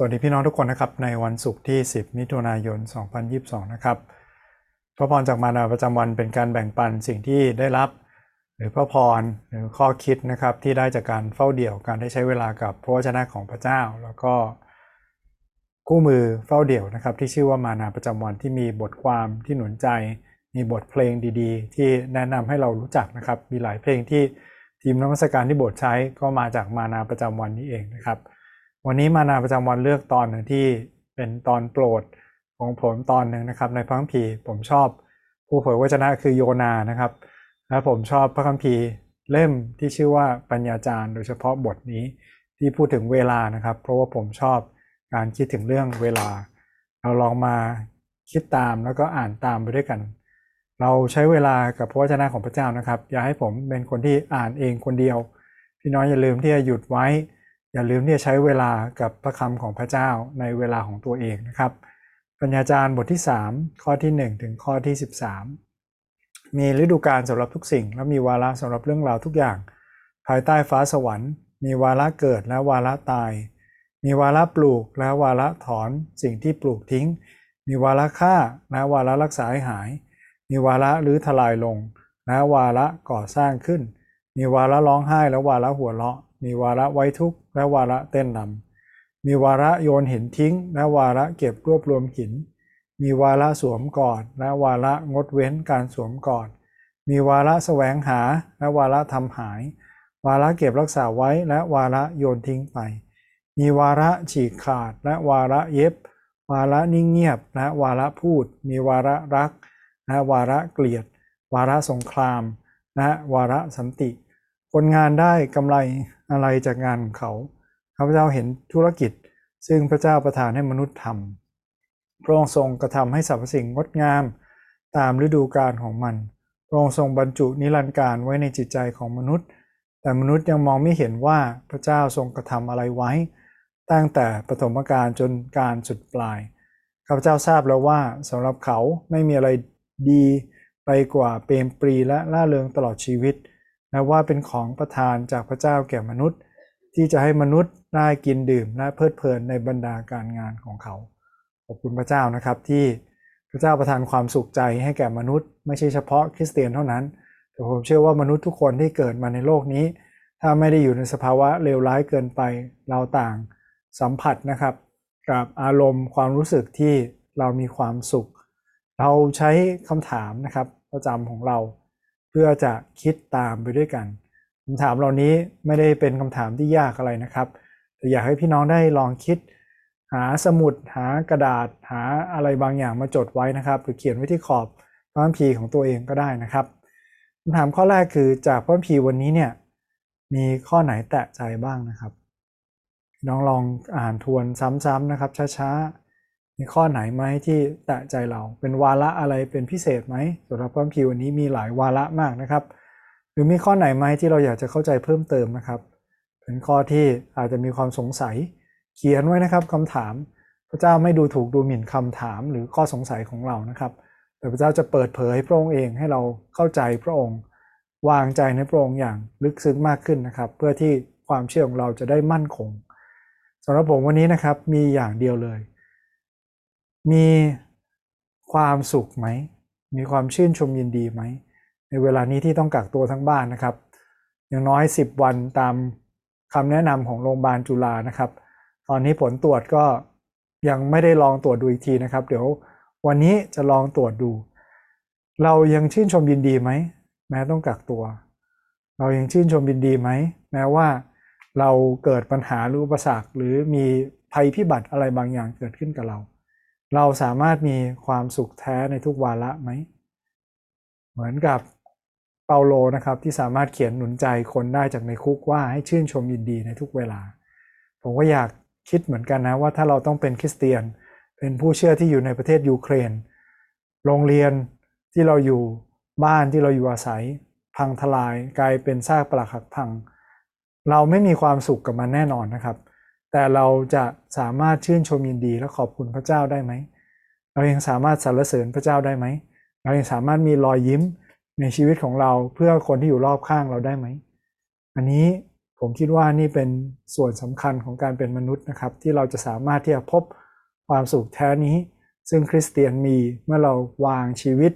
สวัสดีพี่น้องทุกคนนะครับในวันศุกร์ที่ 10 มิถุนายน 2022 นะครับพระพรจากมานาประจำวันเป็นการแบ่งปันสิ่งที่ได้รับ หรือพระพรหรือข้อคิดนะครับที่ได้จากการเฝ้าเดี่ยวการได้ใช้เวลากับพระวจนะของพระเจ้า แล้วก็คู่มือเฝ้าเดี่ยวนะครับ ที่ชื่อว่ามานาประจำวันที่มีบทความที่หนุนใจ มีบทเพลงดีๆ ที่แนะนำให้เรารู้จักนะครับ มีหลายเพลงที่ทีมนักวิชาการที่บสถ์ใช้ก็มาจากมานาประจำวันนี้เองนะครับ วันนี้มานาประจำวันเลือกตอนหนึ่งที่เป็นตอนโปรดของผมตอนหนึ่งนะครับ ในพระคัมภีร์ผมชอบผู้เผยวจนะคือโยนานะครับ และผมชอบพระคัมภีร์เล่มที่ชื่อว่าปัญญาจารย์ โดยเฉพาะบทนี้ที่พูดถึงเวลานะครับ เพราะว่าผมชอบการคิดถึงเรื่องเวลา เราลองมาคิดตามแล้วก็อ่านตามไปด้วยกัน เราใช้เวลากับพระวจนะของพระเจ้านะครับ อย่าให้ผมเป็นคนที่อ่านเองคนเดียว พี่น้องอย่าลืมที่จะหยุดไว้ อย่าลืมที่จะใช้เวลากับพระคำของพระเจ้าในเวลาของตัวเองนะครับ ปัญญาจารย์บทที่ 3 ข้อที่ 1 ถึงข้อที่ 13 มีฤดูกาลสำหรับทุกสิ่ง และมีวาระสำหรับเรื่องราวทุกอย่าง ภายใต้ฟ้าสวรรค์ มีวาระเกิดและวาระตาย มีวาระปลูกและวาระถอนสิ่งที่ปลูกทิ้ง มีวาระฆ่าและวาระรักษาให้หาย มีวาระหรือทลายลงและวาระก่อสร้างขึ้น มีวาระร้องไห้และวาระหัวเราะ มีวาระไว้ทุกข์และวาระเต้นรำมีวาระโยนหินทิ้ง และวาระเก็บรวบรวมหิน มีวาระสวมกอด และวาระงดเว้นการสวมกอด มีวาระแสวงหา และวาระทำหาย วาระเก็บรักษาไว้และวาระโยนทิ้งไป มีวาระฉีกขาด และวาระเย็บ วาระนิ่งเงียบ และวาระพูด มีวาระรัก และวาระเกลียด วาระสงคราม และวาระสันติ คนงานได้กำไร อะไรจากงานของเขาข้าพเจ้าเห็นธุรกิจ ซึ่งพระเจ้าประทานให้มนุษย์ทำพระองค์ทรงกระทำให้สรรพสิ่งงดงาม ตามฤดูกาลของมัน พระองค์ทรงบรรจุนิรันดร์การไว้ในจิตใจของมนุษย์ แต่มนุษย์ยังมองไม่เห็นว่าพระเจ้าทรงกระทำอะไรไว้ ตั้งแต่ปฐมกาลจนการสุดปลายข้าพเจ้าทราบแล้วว่าสำหรับเขาไม่มีอะไรดีไปกว่าเปรมปรีและล่าเริงตลอดชีวิต นะว่าเป็นของประทานจากพระเจ้าแก่มนุษย์ ที่จะให้มนุษย์ได้กินดื่มและเพลิดเพลินในบรรดาการงานของเขา ขอบคุณพระเจ้านะครับที่พระเจ้าประทานความสุขใจให้แก่มนุษย์ ไม่ใช่เฉพาะคริสเตียนเท่านั้น แต่ผมเชื่อว่ามนุษย์ทุกคนที่เกิดมาในโลกนี้ ถ้าไม่ได้อยู่ในสภาวะเลวร้ายเกินไปเราต่างสัมผัสนะครับกับอารมณ์ความรู้สึกที่เรามีความสุข เราใช้คำถามนะครับประจำของเรา เพื่อจะคิดตามไปด้วยกันคำถามเหล่านี้ไม่ได้เป็นคำถามที่ยากอะไรนะครับแต่อยากให้พี่น้องได้ลองคิด หาสมุด หากระดาษ หาอะไรบางอย่างมาจดไว้นะครับหรือเขียนไว้ที่ขอบพระคัมภีร์ของตัวเองก็ได้นะครับคำถามข้อแรกคือจากพระคัมภีร์วันนี้เนี่ยมีข้อไหนแตะใจบ้างนะครับน้องลองอ่านทวนซ้ำๆนะครับช้าๆ มีข้อไหนไหมที่แตะใจเราเป็นวาระอะไรเป็นพิเศษไหมสำหรับพระคัมภีร์วันนี้มีหลายวาระมากนะครับ หรือมีข้อไหนไหมที่เราอยากจะเข้าใจเพิ่มเติมนะครับ เป็นข้อที่อาจจะมีความสงสัยเขียนไว้นะครับคำถาม พระเจ้าไม่ดูถูกดูหมิ่นคำถามหรือข้อสงสัยของเรานะครับ แต่พระเจ้าจะเปิดเผยพระองค์เองให้เราเข้าใจพระองค์ วางใจในพระองค์อย่างลึกซึ้งมากขึ้นนะครับ เพื่อที่ความเชื่อของเราจะได้มั่นคงสำหรับผมวันนี้นะครับมีอย่างเดียวเลย มีความสุขไหม มีความชื่นชมยินดีไหม ในเวลานี้ที่ต้องกักตัวทั้งบ้านนะครับ อย่างน้อย 10 วันตามคำแนะนำของโรงพยาบาลจุฬานะครับ ตอนนี้ผลตรวจก็ยังไม่ได้ลองตรวจดูอีกทีนะครับ เดี๋ยววันนี้จะลองตรวจดู เรายังชื่นชมยินดีไหม แม้ต้องกักตัว เรายังชื่นชมยินดีไหม แม้ว่าเราเกิดปัญหาหรืออุปสรรคหรือมีภัยพิบัติอะไรบางอย่างเกิดขึ้นกับเรา เราสามารถมีความสุขแท้ในทุกวาระไหม เหมือนกับเปาโลนะครับที่สามารถเขียนหนุนใจคนได้จากในคุกว่าให้ชื่นชมยินดีในทุกเวลา ผมก็อยากคิดเหมือนกันนะว่าถ้าเราต้องเป็นคริสเตียน เป็นผู้เชื่อที่อยู่ในประเทศยูเครน โรงเรียนที่เราอยู่บ้านที่เราอยู่อาศัย พังทลายกลายเป็นซากปลักหักพัง เราไม่มีความสุขกับมันแน่นอนนะครับ แต่เราจะสามารถชื่นชมยินดีและขอบคุณพระเจ้าได้ไหม เรายังสามารถสรรเสริญพระเจ้าได้ไหม เรายังสามารถมีรอยยิ้มในชีวิตของเราเพื่อคนที่อยู่รอบข้างเราได้ไหม อันนี้ผมคิดว่านี่เป็นส่วนสำคัญของการเป็นมนุษย์นะครับ ที่เราจะสามารถที่จะพบความสุขแท้นี้ ซึ่งคริสเตียนมีเมื่อเราวางชีวิต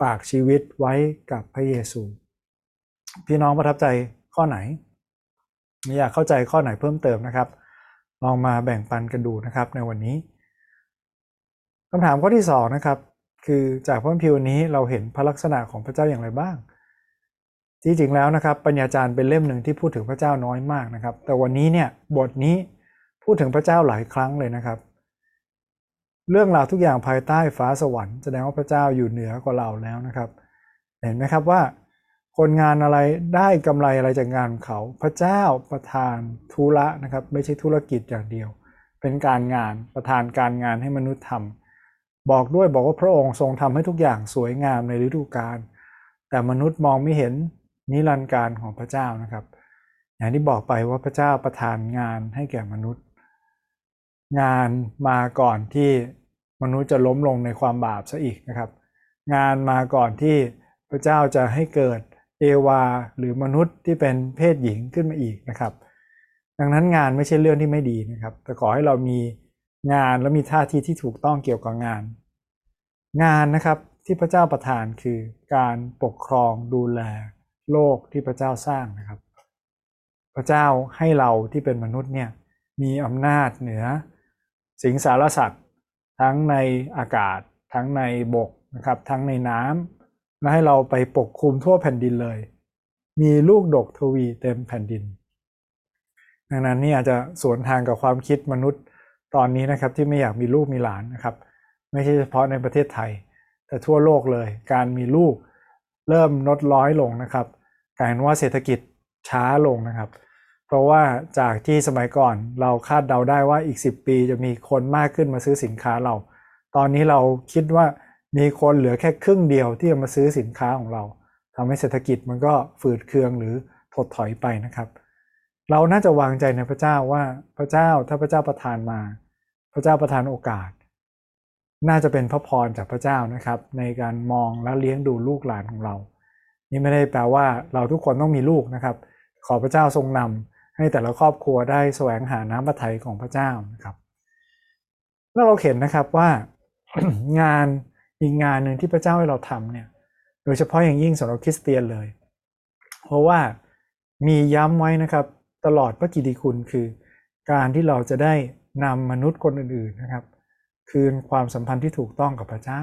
ฝากชีวิตไว้กับพระเยซู พี่น้องประทับใจข้อไหนอยากเข้าใจข้อไหนเพิ่มเติมนะครับ ลองมาแบ่งปันกันดูนะครับในวันนี้คำถามข้อที่2นะครับคือจากพระคัมภีร์นี้เราเห็นพระลักษณะของพระเจ้าอย่างไรบ้าง ที่จริงแล้วนะครับปัญญาจารย์เป็นเล่มหนึ่งที่พูดถึงพระเจ้าน้อยมากนะครับ แต่วันนี้เนี่ยบทนี้พูดถึงพระเจ้าหลายครั้งเลยนะครับ เรื่องราวทุกอย่างภายใต้ฟ้าสวรรค์แสดงว่าพระเจ้าอยู่เหนือกว่าเราแล้วนะครับ เห็นไหมครับว่า คนงานอะไรได้กำไรอะไรจากงานของเขา พระเจ้าประทานธุระนะครับ ไม่ใช่ธุรกิจอย่างเดียว เป็นการงานประทานการงานให้มนุษย์ทำบอกด้วยบอกว่าพระองค์ทรงทำให้ทุกอย่างสวยงามในฤดูกาลแต่มนุษย์มองไม่เห็นนิรันดร์การของพระเจ้านะครับ อย่างที่บอกไปว่าพระเจ้าประทานงานให้แก่มนุษย์ งานมาก่อนที่มนุษย์จะล้มลงในความบาปซะอีกนะครับ งานมาก่อนที่พระเจ้าจะให้เกิด เอวา หรือมนุษย์ที่เป็นเพศหญิงขึ้นมาอีกนะครับ ดังนั้นงานไม่ใช่เรื่องที่ไม่ดีนะครับ แต่ขอให้เรามีงานและมีท่าทีที่ถูกต้องเกี่ยวกับงาน งานนะครับที่พระเจ้าประทานคือการปกครองดูแลโลกที่พระเจ้าสร้างนะครับ พระเจ้าให้เราที่เป็นมนุษย์เนี่ยมีอำนาจเหนือ สิงสารสัตว์ ทั้งในอากาศ ทั้งในบกนะครับทั้งในน้ำ และให้เราไปปกคลุมทั่วแผ่นดินเลย มีลูกดกทวีเต็มแผ่นดิน ดังนั้นนี่อาจจะสวนทางกับความคิดมนุษย์ตอนนี้นะครับที่ไม่อยากมีลูกมีหลานนะครับ ไม่ใช่เฉพาะในประเทศไทย แต่ทั่วโลกเลย การมีลูกเริ่มลดร้อยลงนะครับกลายเป็นว่าเศรษฐกิจช้าลงนะครับ เพราะว่าจากที่สมัยก่อนเราคาดเดาได้ว่าอีก 10 ปีจะมีคนมากขึ้นมาซื้อสินค้าเรา ตอนนี้เราคิดว่า มีคนเหลือแค่ครึ่งเดียวที่จะมาซื้อสินค้าของเราทำให้เศรษฐกิจมันก็ฝืดเคืองหรือถดถอยไปนะครับ เราน่าจะวางใจในพระเจ้าว่าพระเจ้าถ้าพระเจ้าประทานมา พระเจ้าประทานโอกาส น่าจะเป็นพระพรจากพระเจ้านะครับ ในการมองและเลี้ยงดูลูกหลานของเรา นี่ไม่ได้แปลว่าเราทุกคนต้องมีลูกนะครับ ขอพระเจ้าทรงนำให้แต่ละครอบครัวได้แสวงหาน้ำพระทัยของพระเจ้านะครับ แล้วเราเห็นนะครับว่างาน อีกงานหนึ่งที่พระเจ้าให้เราทำเนี่ย โดยเฉพาะอย่างยิ่งสำหรับคริสเตียนเลย เพราะว่ามีย้ำไว้นะครับ ตลอดพระกิติคุณคือ การที่เราจะได้นำมนุษย์คนอื่นๆนะครับ คืนความสัมพันธ์ที่ถูกต้องกับพระเจ้า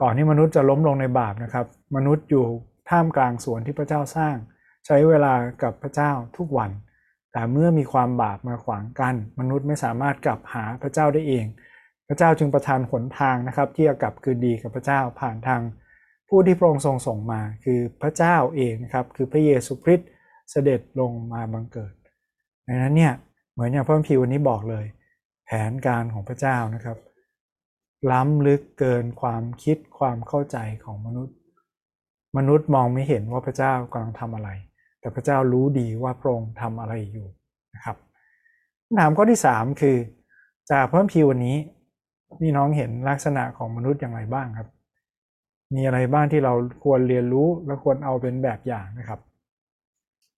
ก่อนที่มนุษย์จะล้มลงในบาปนะครับ มนุษย์อยู่ท่ามกลางสวนที่พระเจ้าสร้าง ใช้เวลากับพระเจ้าทุกวัน แต่เมื่อมีความบาปมาขวางกัน้นมนุษย์ไม่สามารถกลับหาพระเจ้าได้เอง พระเจ้าจึงประทานหนทางนะครับ ที่จะกลับคืนดีกับพระเจ้าผ่านทางผู้ที่พระองค์ทรงส่งมาคือพระเจ้าเองนะครับ คือพระเยซูคริสต์เสด็จลงมาบังเกิดดังนั้นเนี่ยเหมือนอย่างพระพิววันนี้บอกเลย แผนการของพระเจ้านะครับ ล้ำลึกเกินความคิดความเข้าใจของมนุษย์ มนุษย์มองไม่เห็นว่าพระเจ้ากำลังทำอะไร แต่พระเจ้ารู้ดีว่าพระองค์ทำอะไรอยู่นะครับคำถามข้อที่ 3 คือ จากพระพิววันนี้ นี้พี่น้องเห็นลักษณะของมนุษย์อย่างไรบ้างครับ มีอะไรบ้างที่เราควรเรียนรู้และควรเอาเป็นแบบอย่างนะครับ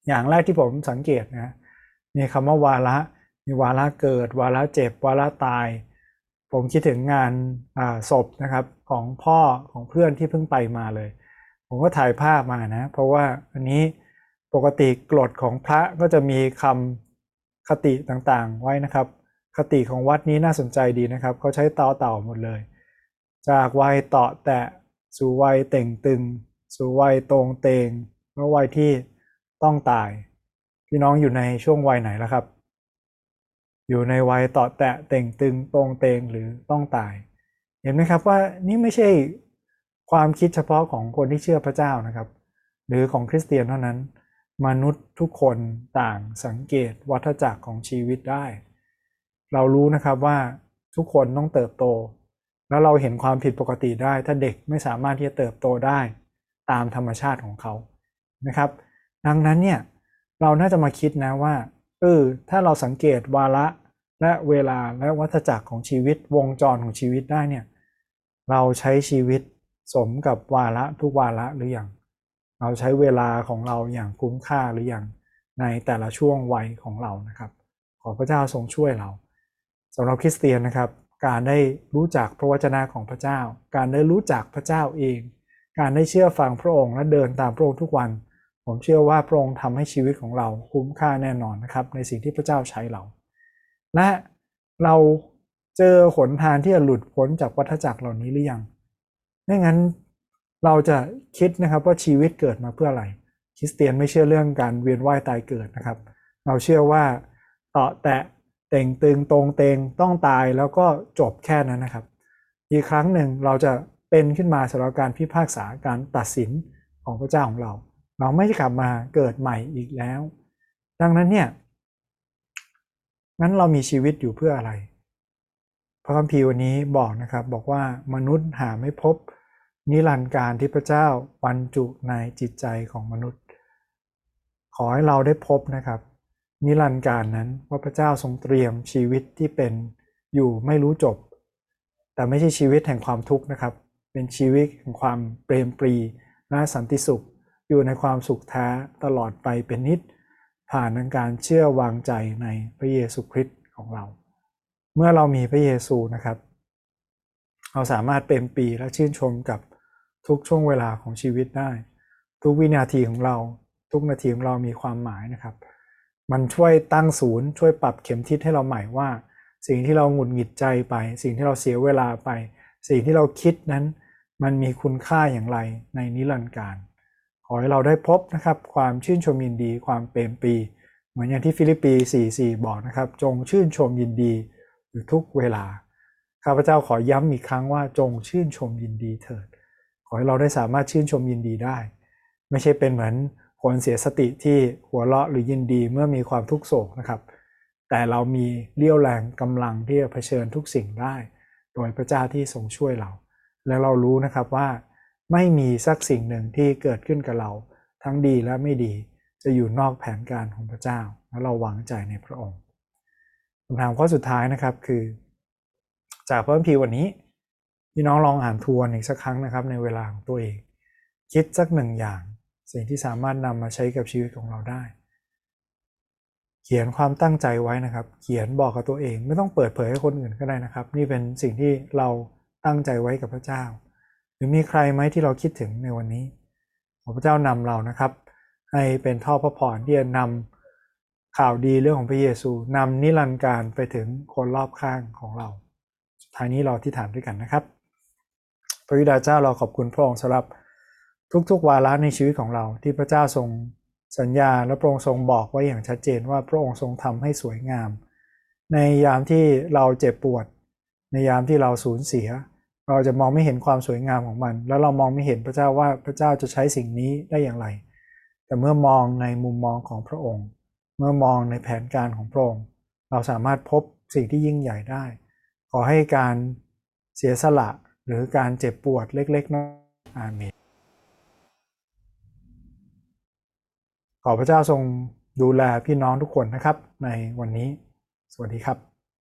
อย่างแรกที่ผมสังเกตนะมีคำว่าวาระมีวาระเกิด วาระเจ็บ วาระตาย ผมคิดถึงงานศพนะครับของพ่อของเพื่อนที่เพิ่งไปมาเลย ผมก็ถ่ายภาพมานะ เพราะว่าอันนี้ปกติกฎของพระก็จะมีคำคติต่างๆไว้นะครับ คติของวัดนี้น่าสนใจดีนะครับ เขาใช้ต่อเต่าหมดเลย จากวัยเตาะแตะ สู่วัยเต่งตึง สู่วัยตรงเตงแล้ววัยที่ต้องตาย พี่น้องอยู่ในช่วงวัยไหนแล้วครับ อยู่ในวัยเต่อแตะเต่งตึงตรงเตงหรือต้องตาย เห็นไหมครับว่านี่ไม่ใช่ความคิดเฉพาะของคนที่เชื่อพระเจ้านะครับ หรือของคริสเตียนเท่านั้น มนุษย์ทุกคนต่างสังเกตวัฏจักรของชีวิตได้ เรารู้นะครับว่าทุกคนต้องเติบโต แล้วเราเห็นความผิดปกติได้ ถ้าเด็กไม่สามารถที่จะเติบโตได้ตามธรรมชาติของเขานะครับ ดังนั้นเนี่ยเราน่าจะมาคิดนะว่าเออถ้าเราสังเกตวาระและเวลาและวัฏจักรของชีวิตวงจรของชีวิตได้เนี่ยเราใช้ชีวิตสมกับวาระทุกวาระหรืออยังเราใช้เวลาของเราอย่างคุ้มค่าหรืออยังในแต่ละช่วงวัยของเรานะครับ ขอพระเจ้าทรงช่วยเรา สำหรับคริสเตียนนะครับ การได้รู้จักพระวจนะของพระเจ้า การได้รู้จักพระเจ้าเอง การได้เชื่อฟังพระองค์และเดินตามพระองค์ทุกวัน ผมเชื่อว่าพระองค์ทำให้ชีวิตของเราคุ้มค่าแน่นอนนะครับ ในสิ่งที่พระเจ้าใช้เรา และเราเจอหนทางที่จะหลุดพ้นจากวัฏจักรเหล่านี้หรือยังไม่งั้นเราจะคิดนะครับว่าชีวิตเกิดมาเพื่ออะไรคริสเตียนไม่เชื่อเรื่องการเวียนว่ายตายเกิดนะครับ เราเชื่อว่าต่อแตะ เต่งตึงตรงเตงต้องตายแล้วก็จบแค่นั้นนะครับ อีกครั้งหนึ่งเราจะเป็นขึ้นมาสำหรับการพิพากษาการตัดสินของพระเจ้าของเรา เราไม่จะกลับมาเกิดใหม่อีกแล้ว ดังนั้นเนี่ยงั้นเรามีชีวิตอยู่เพื่ออะไร พระคัมภีร์วันนี้บอกนะครับบอกว่ามนุษย์หาไม่พบนิรันดร์การที่พระเจ้าบรรจุในจิตใจของมนุษย์ ขอให้เราได้พบนะครับ นิรันดร์การนั้นว่าพระเจ้าทรงเตรียมชีวิตที่เป็นอยู่ไม่รู้จบ แต่ไม่ใช่ชีวิตแห่งความทุกข์นะครับ เป็นชีวิตแห่งความเปรมปรีและสันติสุข อยู่ในความสุขแท้ตลอดไปเป็นนิด ผ่านการเชื่อวางใจในพระเยซูคริสต์ของเรา เมื่อเรามีพระเยซูนะครับ เราสามารถเปรมปรีและชื่นชมกับทุกช่วงเวลาของชีวิตได้ ทุกวินาทีของเรา ทุกนาทีของเรามีความหมายนะครับ มันช่วยตั้งศูนย์ช่วยปรับเข็มทิศให้เราใหม่ว่า สิ่งที่เราหงุดหงิดใจไป สิ่งที่เราเสียเวลาไป สิ่งที่เราคิดนั้น มันมีคุณค่าอย่างไรในนิรันดร์กาล ขอให้เราได้พบนะครับ ความชื่นชมยินดี ความเปรมปรีดิ์ เหมือนอย่างที่ฟิลิปปี 4.4 บอกนะครับ จงชื่นชมยินดีอยู่ทุกเวลาข้าพเจ้าขอย้ำอีกครั้งว่าจงชื่นชมยินดีเถิด ขอให้เราได้สามารถชื่นชมยินดีได้ ไม่ใช่เป็นเหมือน คนเสียสติที่หัวเราะหรือยินดีเมื่อมีความทุกข์โศกนะครับ แต่เรามีเลี้ยวแรงกำลังที่จะเผชิญทุกสิ่งได้ โดยพระเจ้าที่ทรงช่วยเรา และเรารู้นะครับว่า ไม่มีสักสิ่งหนึ่งที่เกิดขึ้นกับเรา ทั้งดีและไม่ดีจะอยู่นอกแผนการของพระเจ้า และเราวางใจในพระองค์คำถามข้อสุดท้ายนะครับคือ จากพระคัมภีร์วันนี้พี่น้องลองอ่านทวนอีกสักครั้งนะครับในเวลาของตัวเอง คิดสักหนึ่งอย่าง สิ่งที่สามารถนำมาใช้กับชีวิตของเราได้ เขียนความตั้งใจไว้นะครับ เขียนบอกกับตัวเอง ไม่ต้องเปิดเผยให้คนอื่นก็ได้นะครับ นี่เป็นสิ่งที่เราตั้งใจไว้กับพระเจ้า หรือมีใครไหมที่เราคิดถึงในวันนี้ขอพระเจ้านำเรานะครับ ให้เป็นท่อพระพรที่จะนำข่าวดีเรื่องของพระเยซูนำนิรันดร์การไปถึงคนรอบข้างของเรา สุดท้ายนี้เราที่ฐานด้วยกันนะครับ พระวิดาเจ้าเราขอบคุณพระองค์สำหรับ ทุกๆวาระในชีวิตของเราที่พระเจ้าทรงสัญญาและพระองค์ทรงบอกไว้อย่างชัดเจนว่าพระองค์ทรงทำให้สวยงาม ในยามที่เราเจ็บปวด ในยามที่เราสูญเสีย เราจะมองไม่เห็นความสวยงามของมัน แล้วเรามองไม่เห็นพระเจ้าว่าพระเจ้าจะใช้สิ่งนี้ได้อย่างไร แต่เมื่อมองในมุมมองของพระองค์ เมื่อมองในแผนการของพระองค์ เราสามารถพบสิ่งที่ยิ่งใหญ่ได้ ขอให้การเสียสละหรือการเจ็บปวดเล็กๆน้อยอาเมน ขอพระเจ้าทรงดูแลพี่น้องทุกคนนะครับ ในวันนี้ สวัสดีครับ